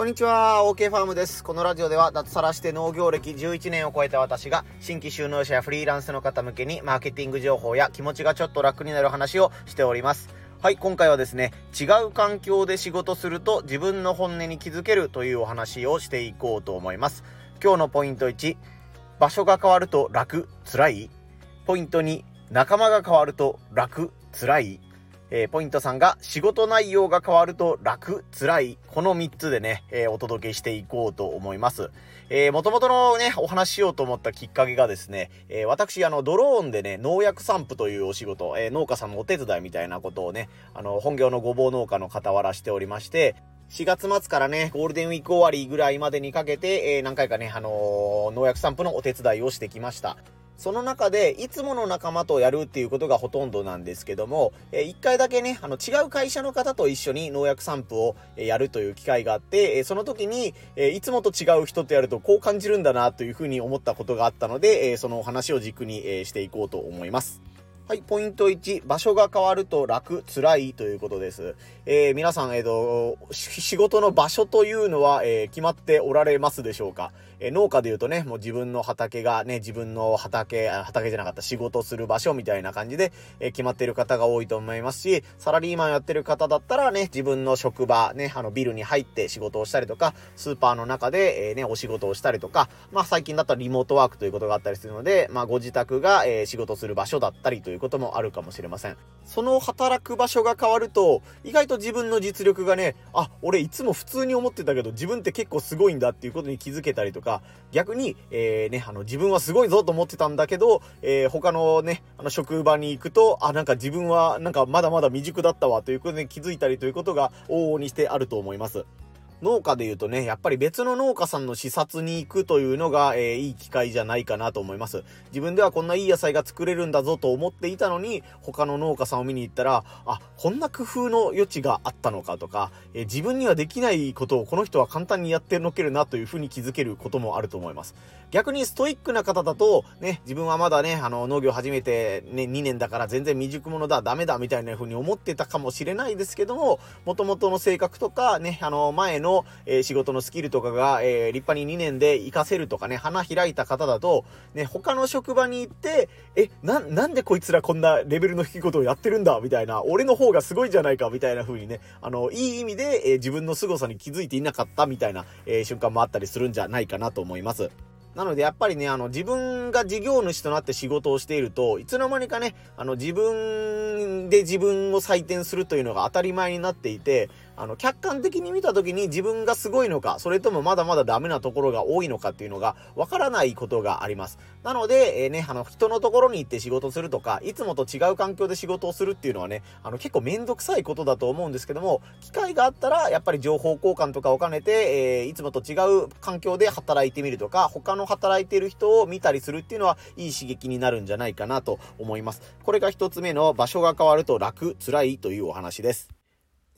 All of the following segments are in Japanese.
こんにちは、OK ファームです。このラジオでは脱サラして農業歴11年を超えた私が新規収納者やフリーランスの方向けにマーケティング情報や気持ちがちょっと楽になる話をしております。はい、今回はですね、違う環境で仕事すると自分の本音に気づけるというお話をしていこうと思います。今日のポイント1、場所が変わると楽、辛いポイント2、仲間が変わると楽、辛いえー、ポイント3が仕事内容が変わると楽、辛い、この3つでね、えー、お届けしていこうと思います。えー、元々のね、お話しようと思ったきっかけがですね、えー、私、あの、ドローンでね、農薬散布というお仕事、え、農家さんのお手伝いみたいなことをね、あの、本業のごぼう農家の傍らしておりまして、4月末からね、ゴールデンウィーク終わりぐらいまでにかけて、えー、何回かね、あのー、農薬散布のお手伝いをしてきました。その中で、いつもの仲間とやるっていうことがほとんどなんですけども、えー、一回だけね、あの、違う会社の方と一緒に農薬散布をやるという機会があって、え、その時に、え、いつもと違う人とやるとこう感じるんだなというふうに思ったことがあったので、えそのお話を軸に、えしていこうと思います。はい、ポイント1、場所が変わると楽、辛いということです。えー、皆さん、えっ、ー、と、仕事の場所というのは、えー、決まっておられますでしょうか？え、農家で言うとね、もう自分の畑がね、自分の畑、畑じゃなかった仕事する場所みたいな感じで、え決まってる方が多いと思いますし、サラリーマンやってる方だったらね、自分の職場、ね、あの、ビルに入って仕事をしたりとか、スーパーの中で、えね、お仕事をしたりとか、まあ最近だったらリモートワークということがあったりするので、まあご自宅が、え仕事する場所だったりということもあるかもしれません。その働く場所が変わると、意外と自分の実力がね、あ、俺いつも普通に思ってたけど、自分って結構すごいんだっていうことに気づけたりとか、逆に、えー、ね、あの、自分はすごいぞと思ってたんだけど、えー、他のね、あの、職場に行くと、あ、なんか自分は、なんかまだまだ未熟だったわということで気づいたりということが往々にしてあると思います。農家で言うとね、やっぱり別の農家さんの視察に行くというのが、えー、いい機会じゃないかなと思います。自分ではこんないい野菜が作れるんだぞと思っていたのに、他の農家さんを見に行ったら、あ、こんな工夫の余地があったのかとか、えー、自分にはできないことをこの人は簡単にやってのけるなというふうに気づけることもあると思います。逆にストイックな方だと、ね、自分はまだね、あの、農業始めてね、2年だから全然未熟者だ、ダメだ、みたいな風に思ってたかもしれないですけども、元々の性格とか、ね、あの、前のの、え、仕事のスキルとかが、え、立派に2年で活かせるとかね、花開いた方だと、ね、他の職場に行って、え、な、なんでこいつらこんなレベルの低いことをやってるんだみたいな、俺の方がすごいじゃないかみたいな風にね、あの、いい意味で、え、自分の凄さに気づいていなかったみたいな、え瞬間もあったりするんじゃないかなと思います。なのでやっぱりね、あの自分が事業主となって仕事をしていると、いつの間にかね、あの自分で自分を採点するというのが当たり前になっていて、あの、客観的に見た時に自分がすごいのか、それともまだまだダメなところが多いのかっていうのがわからないことがあります。なので、えー、ね、あの、人のところに行って仕事するとか、いつもと違う環境で仕事をするっていうのはね、あの、結構めんどくさいことだと思うんですけども、機会があったら、やっぱり情報交換とかを兼ねて、えー、いつもと違う環境で働いてみるとか、他の働いてる人を見たりするっていうのは、いい刺激になるんじゃないかなと思います。これが一つ目の場所が変わると楽、辛いというお話です。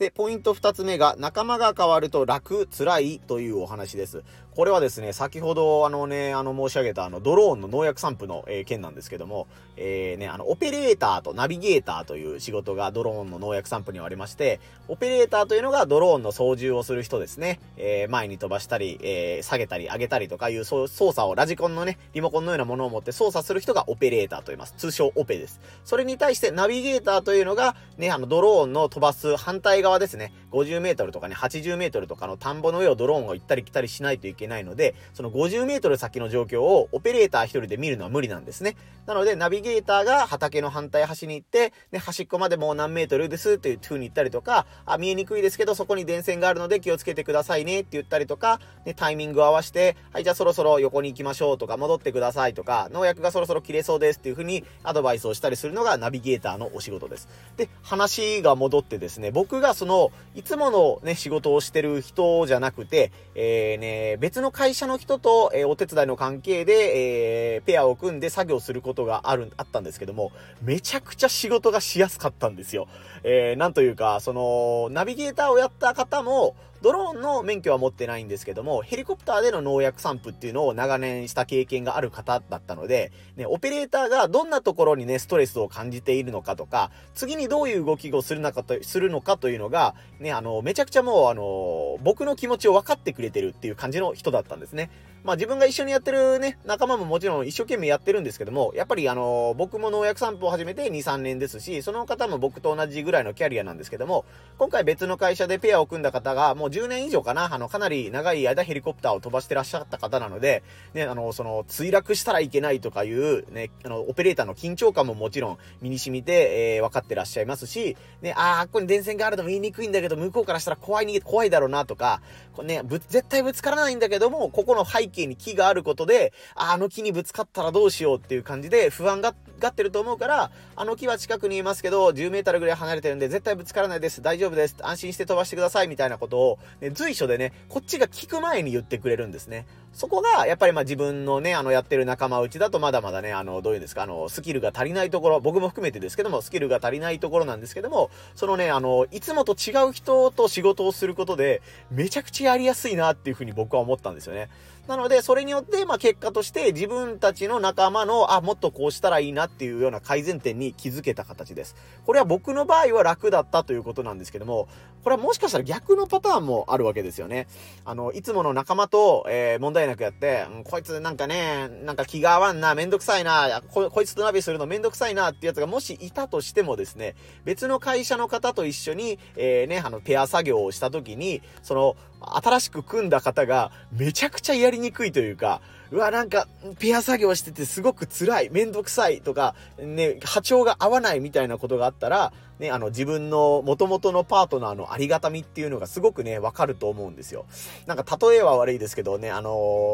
で、ポイント2つ目が、仲間が変わると楽、辛いというお話です。これはですね、先ほどあのね、あの申し上げたあのドローンの農薬散布の、えー、件なんですけども、えー、ね、あの、オペレーターとナビゲーターという仕事がドローンの農薬散布にはありまして、オペレーターというのがドローンの操縦をする人ですね。えー、前に飛ばしたり、えー、下げたり上げたりとかいう操作をラジコンのね、リモコンのようなものを持って操作する人がオペレーターと言います。通称オペです。それに対してナビゲーターというのが、ね、あの、ドローンの飛ばす反対側ですね。50メートルとかね、80メートルとかの田んぼの上をドローンが行ったり来たりしないといけないので、その50メートル先の状況をオペレーター一人で見るのは無理なんですね。なので、ナビゲーターが畑の反対端に行って、ね、端っこまでもう何メートルですっていう風に言ったりとか、あ、見えにくいですけど、そこに電線があるので気をつけてくださいねって言ったりとか、ね、タイミングを合わせて、はい、じゃあそろそろ横に行きましょうとか、戻ってくださいとか、農薬がそろそろ切れそうですっていう風にアドバイスをしたりするのがナビゲーターのお仕事です。で、話が戻ってですね、僕がその、いいつものね、仕事をしてる人じゃなくて、えー、ね、別の会社の人と、えー、お手伝いの関係で、えー、ペアを組んで作業することがある、あったんですけども、めちゃくちゃ仕事がしやすかったんですよ。えー、なんというか、その、ナビゲーターをやった方も、ドローンの免許は持ってないんですけども、ヘリコプターでの農薬散布っていうのを長年した経験がある方だったので、ね、オペレーターがどんなところにね、ストレスを感じているのかとか、次にどういう動きをするのかと、するのかというのが、ね、あの、めちゃくちゃもう、あの、僕の気持ちを分かってくれてるっていう感じの人だったんですね。まあ自分が一緒にやってるね、仲間ももちろん一生懸命やってるんですけども、やっぱりあの、僕も農薬散布を始めて2、3年ですし、その方も僕と同じぐらいのキャリアなんですけども、今回別の会社でペアを組んだ方が、もう10年以上かな、あの、かなり長い間ヘリコプターを飛ばしてらっしゃった方なので、ね、あの、その、墜落したらいけないとかいう、ね、あの、オペレーターの緊張感ももちろん身に染みて、えー、分かってらっしゃいますし、ね、ああ、ここに電線があるのも言いにくいんだけど、向こうからしたら怖いに、怖いだろうなとか、これね、ぶ、絶対ぶつからないんだけども、ここの背景に木があることで、あの木にぶつかったらどうしようっていう感じで不安ががってると思うから、あの木は近くにいますけど、10メートルぐらい離れてるんで、絶対ぶつからないです。大丈夫です。安心して飛ばしてください。みたいなことを、ね、随所でね、こっちが聞く前に言ってくれるんですね。そこが、やっぱりまあ自分のね、あの、やってる仲間内だとまだまだね、あの、どういうんですか、あの、スキルが足りないところ、僕も含めてですけども、スキルが足りないところなんですけども、そのね、あの、いつもと違う人と仕事をすることで、めちゃくちゃやりやすいなっていうふうに僕は思ったんですよね。なので、それによって、まあ、結果として自分たちの仲間の、あ、もっとこうしたらいいなっていうような改善点に気づけた形です。これは僕の場合は楽だったということなんですけども、これはもしかしたら逆のパターンもあるわけですよね。あの、いつもの仲間と、えー、問題なくやって、うん、こいつなんかね、なんか気が合わんな、めんどくさいな、こ、いつとナビするのめんどくさいなってやつがもしいたとしてもですね、別の会社の方と一緒に、えー、ね、あの、ペア作業をした時に、その、新しく組んだ方がめちゃくちゃやりにくいというか、うわ、なんか、ペア作業しててすごく辛い、めんどくさいとか、ね、波長が合わないみたいなことがあったら、ね、あの、自分の元々のパートナーのありがたみっていうのがすごくね、わかると思うんですよ。なんか、例えは悪いですけどね、あのー、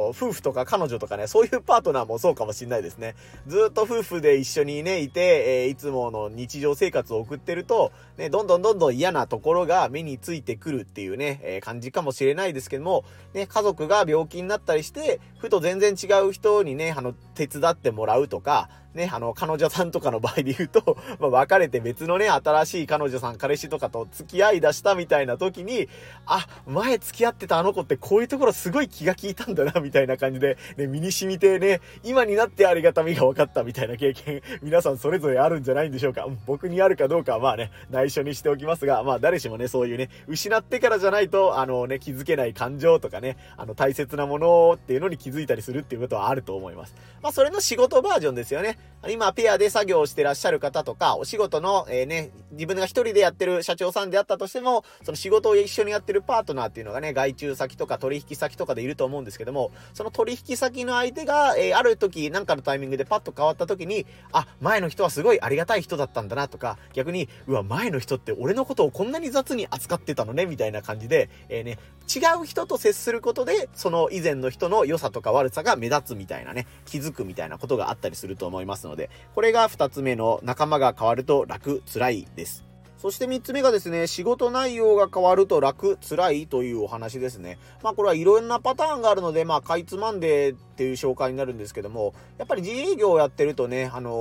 夫婦とか彼女とかね、そういうパートナーもそうかもしんないですね。ずっと夫婦で一緒にね、いて、えー、いつもの日常生活を送ってると、ね、どんどんどんどん嫌なところが目についてくるっていうね、えー、感じかもしれないですけども、ね、家族が病気になったりして、ふと全全然違う人にね、あの、手伝ってもらうとか、ね、あの、彼女さんとかの場合で言うと、まあ、別れて別のね、新しい彼女さん、彼氏とかと付き合い出したみたいな時に、あ、前付き合ってたあの子ってこういうところすごい気が利いたんだな、みたいな感じで、ね、身に染みてね、今になってありがたみが分かったみたいな経験、皆さんそれぞれあるんじゃないんでしょうか。僕にあるかどうかはまあね、内緒にしておきますが、まあ誰しもね、そういうね、失ってからじゃないと、あのね、気づけない感情とかね、あの、大切なものっていうのに気づいたりするっていうことはあると思います。まあそれの仕事バージョンですよね。今、ペアで作業をしてらっしゃる方とか、お仕事の、えー、ね、自分が一人でやってる社長さんであったとしても、その仕事を一緒にやってるパートナーっていうのがね、外注先とか取引先とかでいると思うんですけども、その取引先の相手が、えー、ある時、なんかのタイミングでパッと変わった時に、あ、前の人はすごいありがたい人だったんだなとか、逆に、うわ、前の人って俺のことをこんなに雑に扱ってたのね、みたいな感じで、えー、ね、違う人と接することで、その以前の人の良さとか悪さが目立つみたいなね、気づくみたいなことがあったりすると思います。ますので、これが2つ目の仲間が変わると楽、辛いです。そして3つ目がですね、仕事内容が変わると楽、辛いというお話ですね。まあこれはいろんなパターンがあるので、まあかいつまんでっていう紹介になるんですけども、やっぱり自営業をやってるとね、あの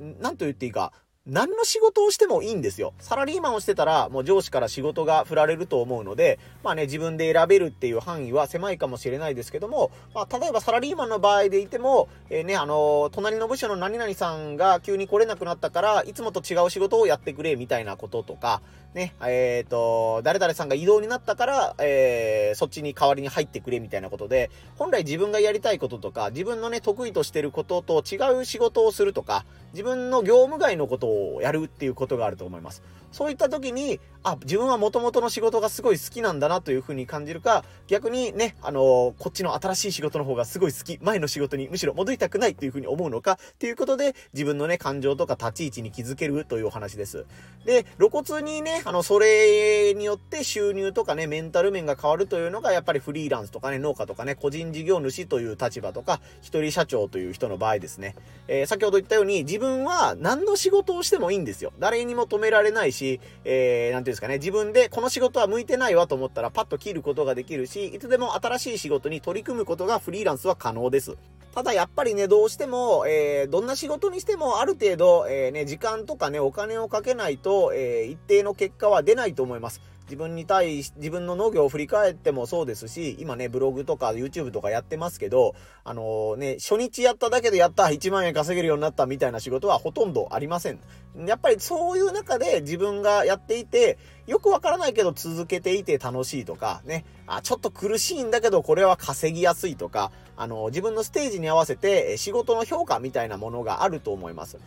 ー、なんと言っていいか、何の仕事をしてもいいんですよ。サラリーマンをしてたら、もう上司から仕事が振られると思うので、まあね、自分で選べるっていう範囲は狭いかもしれないですけども、まあ、例えばサラリーマンの場合でいても、えー、ね、あのー、隣の部署の何々さんが急に来れなくなったから、いつもと違う仕事をやってくれ、みたいなこととか、ね、えっ、ー、と、誰々さんが異動になったから、えー、そっちに代わりに入ってくれみたいなことで、本来自分がやりたいこととか、自分のね、得意としてることと違う仕事をするとか、自分の業務外のことをやるっていうことがあると思います。そういった時に、あ、自分は元々の仕事がすごい好きなんだなというふうに感じるか、逆にね、あのー、こっちの新しい仕事の方がすごい好き、前の仕事にむしろ戻りたくないっていうふうに思うのか、っていうことで、自分のね、感情とか立ち位置に気づけるというお話です。で、露骨にね、あの、それによって収入とかね、メンタル面が変わるというのが、やっぱりフリーランスとかね、農家とかね、個人事業主という立場とか、一人社長という人の場合ですね。えー、先ほど言ったように、自分は何の仕事をうしてもいいんですよ。誰にも止められないし、えー、なんていうんですかね、自分でこの仕事は向いてないわと思ったらパッと切ることができるし、いつでも新しい仕事に取り組むことがフリーランスは可能です。ただやっぱりね、どうしても、えー、どんな仕事にしてもある程度、えー、ね、時間とかね、お金をかけないと、えー、一定の結果は出ないと思います。自分に対し、自分の農業を振り返ってもそうですし、今ね、ブログとか YouTube とかやってますけど、あのー、ね、初日やっただけでやった、1万円稼げるようになったみたいな仕事はほとんどありません。やっぱりそういう中で自分がやっていて、よくわからないけど続けていて楽しいとか、ね、あ、ちょっと苦しいんだけどこれは稼ぎやすいとか、あのー、自分のステージに合わせて仕事の評価みたいなものがあると思います。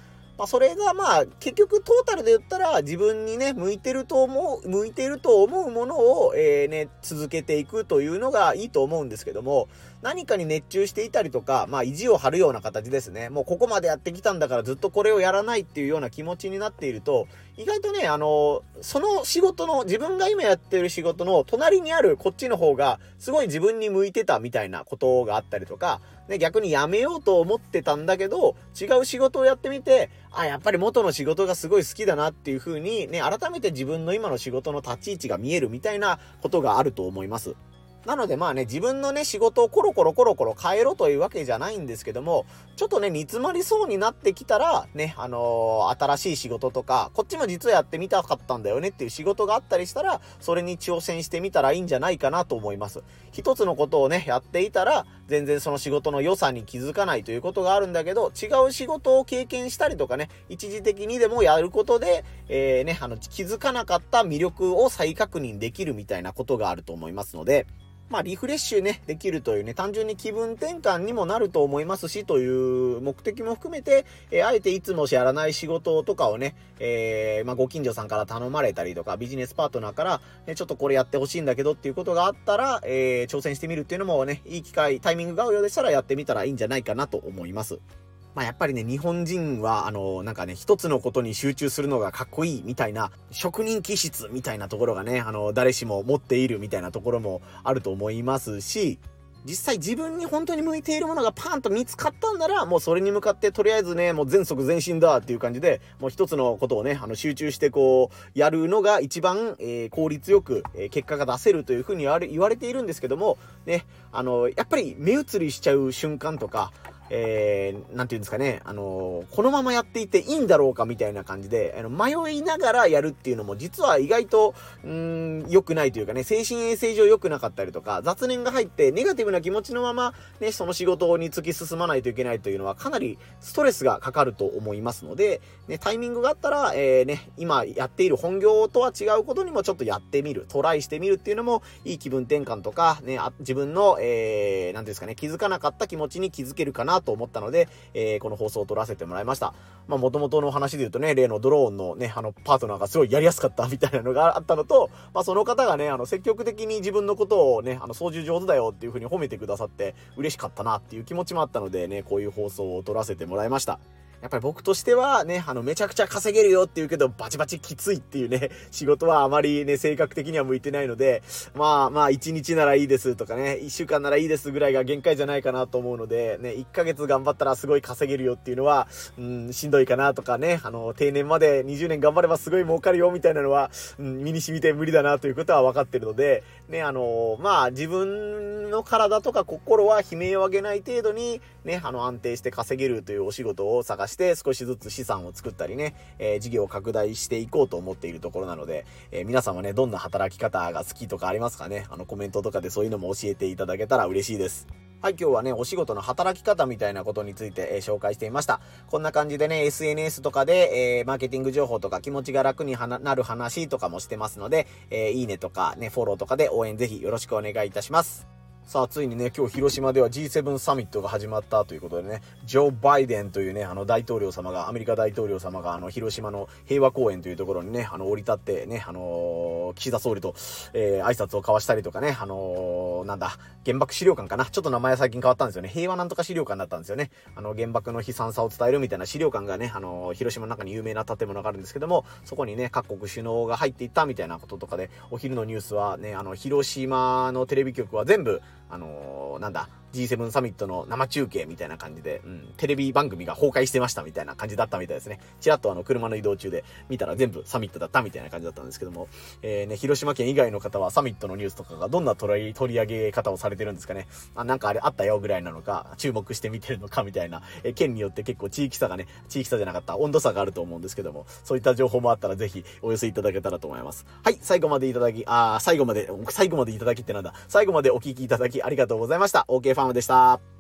まあ、それがまあ、結局トータルで言ったら自分にね、向いてると思う、向いてると思うものを、え、ね、続けていくというのがいいと思うんですけども、何かに熱中していたりとか、まあ、意地を張るような形ですね。もうここまでやってきたんだからずっとこれをやらないっていうような気持ちになっていると、意外とね、あの、その仕事の、自分が今やってる仕事の隣にあるこっちの方が、すごい自分に向いてたみたいなことがあったりとか、ね、逆に辞めようと思ってたんだけど、違う仕事をやってみて、あ、やっぱり元の仕事がすごい好きだなっていう風にね、改めて自分の今の仕事の立ち位置が見えるみたいなことがあると思います。なのでまあね、自分のね、仕事をコロコロコロコロ変えろというわけじゃないんですけども、ちょっとね、煮詰まりそうになってきたら、ね、あのー、新しい仕事とか、こっちも実はやってみたかったんだよねっていう仕事があったりしたら、それに挑戦してみたらいいんじゃないかなと思います。一つのことをね、やっていたら、全然その仕事の良さに気づかないということがあるんだけど、違う仕事を経験したりとかね、一時的にでもやることで、えー、ね、あの、気づかなかった魅力を再確認できるみたいなことがあると思いますので、まあ、リフレッシュね、できるというね、単純に気分転換にもなると思いますし、という目的も含めて、えー、あえていつもしやらない仕事とかをね、えー、まあ、ご近所さんから頼まれたりとか、ビジネスパートナーから、ね、ちょっとこれやってほしいんだけどっていうことがあったら、えー、挑戦してみるっていうのもね、いい機会、タイミングが合うようでしたらやってみたらいいんじゃないかなと思います。まあ、やっぱりね、日本人は、あの、なんかね、一つのことに集中するのがかっこいいみたいな、職人気質みたいなところがね、あの、誰しも持っているみたいなところもあると思いますし、実際自分に本当に向いているものがパンと見つかったんなら、もうそれに向かってとりあえずね、もう全速全身だっていう感じで、もう一つのことをね、あの集中してこう、やるのが一番、えー、効率よく、えー、結果が出せるというふうに言われているんですけども、ね、あの、やっぱり目移りしちゃう瞬間とか、えー、なんていうんですかね、あのー、このままやっていていいんだろうかみたいな感じで、あの、迷いながらやるっていうのも実は意外と、うん、良くないというかね、精神衛生上良くなかったりとか、雑念が入ってネガティブな気持ちのまま、ね、その仕事に突き進まないといけないというのはかなりストレスがかかると思いますので、ね、タイミングがあったら、えー、ね、今やっている本業とは違うことにもちょっとやってみる、トライしてみるっていうのも、いい気分転換とか、ね、自分の、えー、なんていうんですかね、気づかなかった気持ちに気づけるかなと思ったので、えー、この放送を撮らせてもらいました。まあ、元々の話で言うとね、例のドローンのね、あの、パートナーがすごいやりやすかったみたいなのがあったのと、まあ、その方がね、あの、積極的に自分のことをね、あの、操縦上手だよっていう風に褒めてくださって嬉しかったなっていう気持ちもあったのでね、こういう放送を撮らせてもらいました。やっぱり僕としてはね、あの、めちゃくちゃ稼げるよって言うけど、バチバチきついっていうね、仕事はあまりね、性格的には向いてないので、まあまあ、1日ならいいですとかね、1週間ならいいですぐらいが限界じゃないかなと思うので、ね、1ヶ月頑張ったらすごい稼げるよっていうのは、うん、しんどいかなとかね、あの、定年まで20年頑張ればすごい儲かるよみたいなのは、うん、身に染みて無理だなということは分かってるので、ね、あの、まあ、自分の体とか心は悲鳴を上げない程度に、ね、あの、安定して稼げるというお仕事を探してして少しずつ資産を作ったりね、えー、事業を拡大していこうと思っているところなので、えー、皆さんはね、どんな働き方が好きとかありますかね？あの、コメントとかでそういうのも教えていただけたら嬉しいです。はい、今日はね、お仕事の働き方みたいなことについて、えー、紹介していました。こんな感じでね、SNS とかで、えー、マーケティング情報とか気持ちが楽になる話とかもしてますので、えー、いいねとかね、フォローとかで応援ぜひよろしくお願いいたします。さあ、ついにね、今日広島では G7 サミットが始まったということでね、ジョー・バイデンというね、あの大統領様が、アメリカ大統領様が、あの、広島の平和公園というところにね、あの、降り立ってね、あのー、岸田総理と、えー、挨拶を交わしたりとかね、あのー、なんだ、原爆資料館かなちょっと名前最近変わったんですよね。平和なんとか資料館だったんですよね。あの、原爆の悲惨さを伝えるみたいな資料館がね、あの広島の中に有名な建物があるんですけども、そこにね、各国首脳が入っていったみたいなこととかで、お昼のニュースはね、あの、広島のテレビ局は全部、あのなんだ、G7 サミットの生中継みたいな感じで、うん、テレビ番組が崩壊してましたみたいな感じだったみたいですね。ちらっとあの、車の移動中で見たら全部サミットだったみたいな感じだったんですけども、えー、ね、広島県以外の方はサミットのニュースとかがどんな取り取り上げ方をされてるんですかね。あ、なんかあれあったよぐらいなのか、注目して見てるのかみたいな、えー、県によって結構地域差がね、地域差じゃなかった温度差があると思うんですけども、そういった情報もあったらぜひお寄せいただけたらと思います。はい、最後までいただき、あ最後まで、最後までいただきってなんだ。最後までお聞きいただきありがとうございました。OK ファパンでした。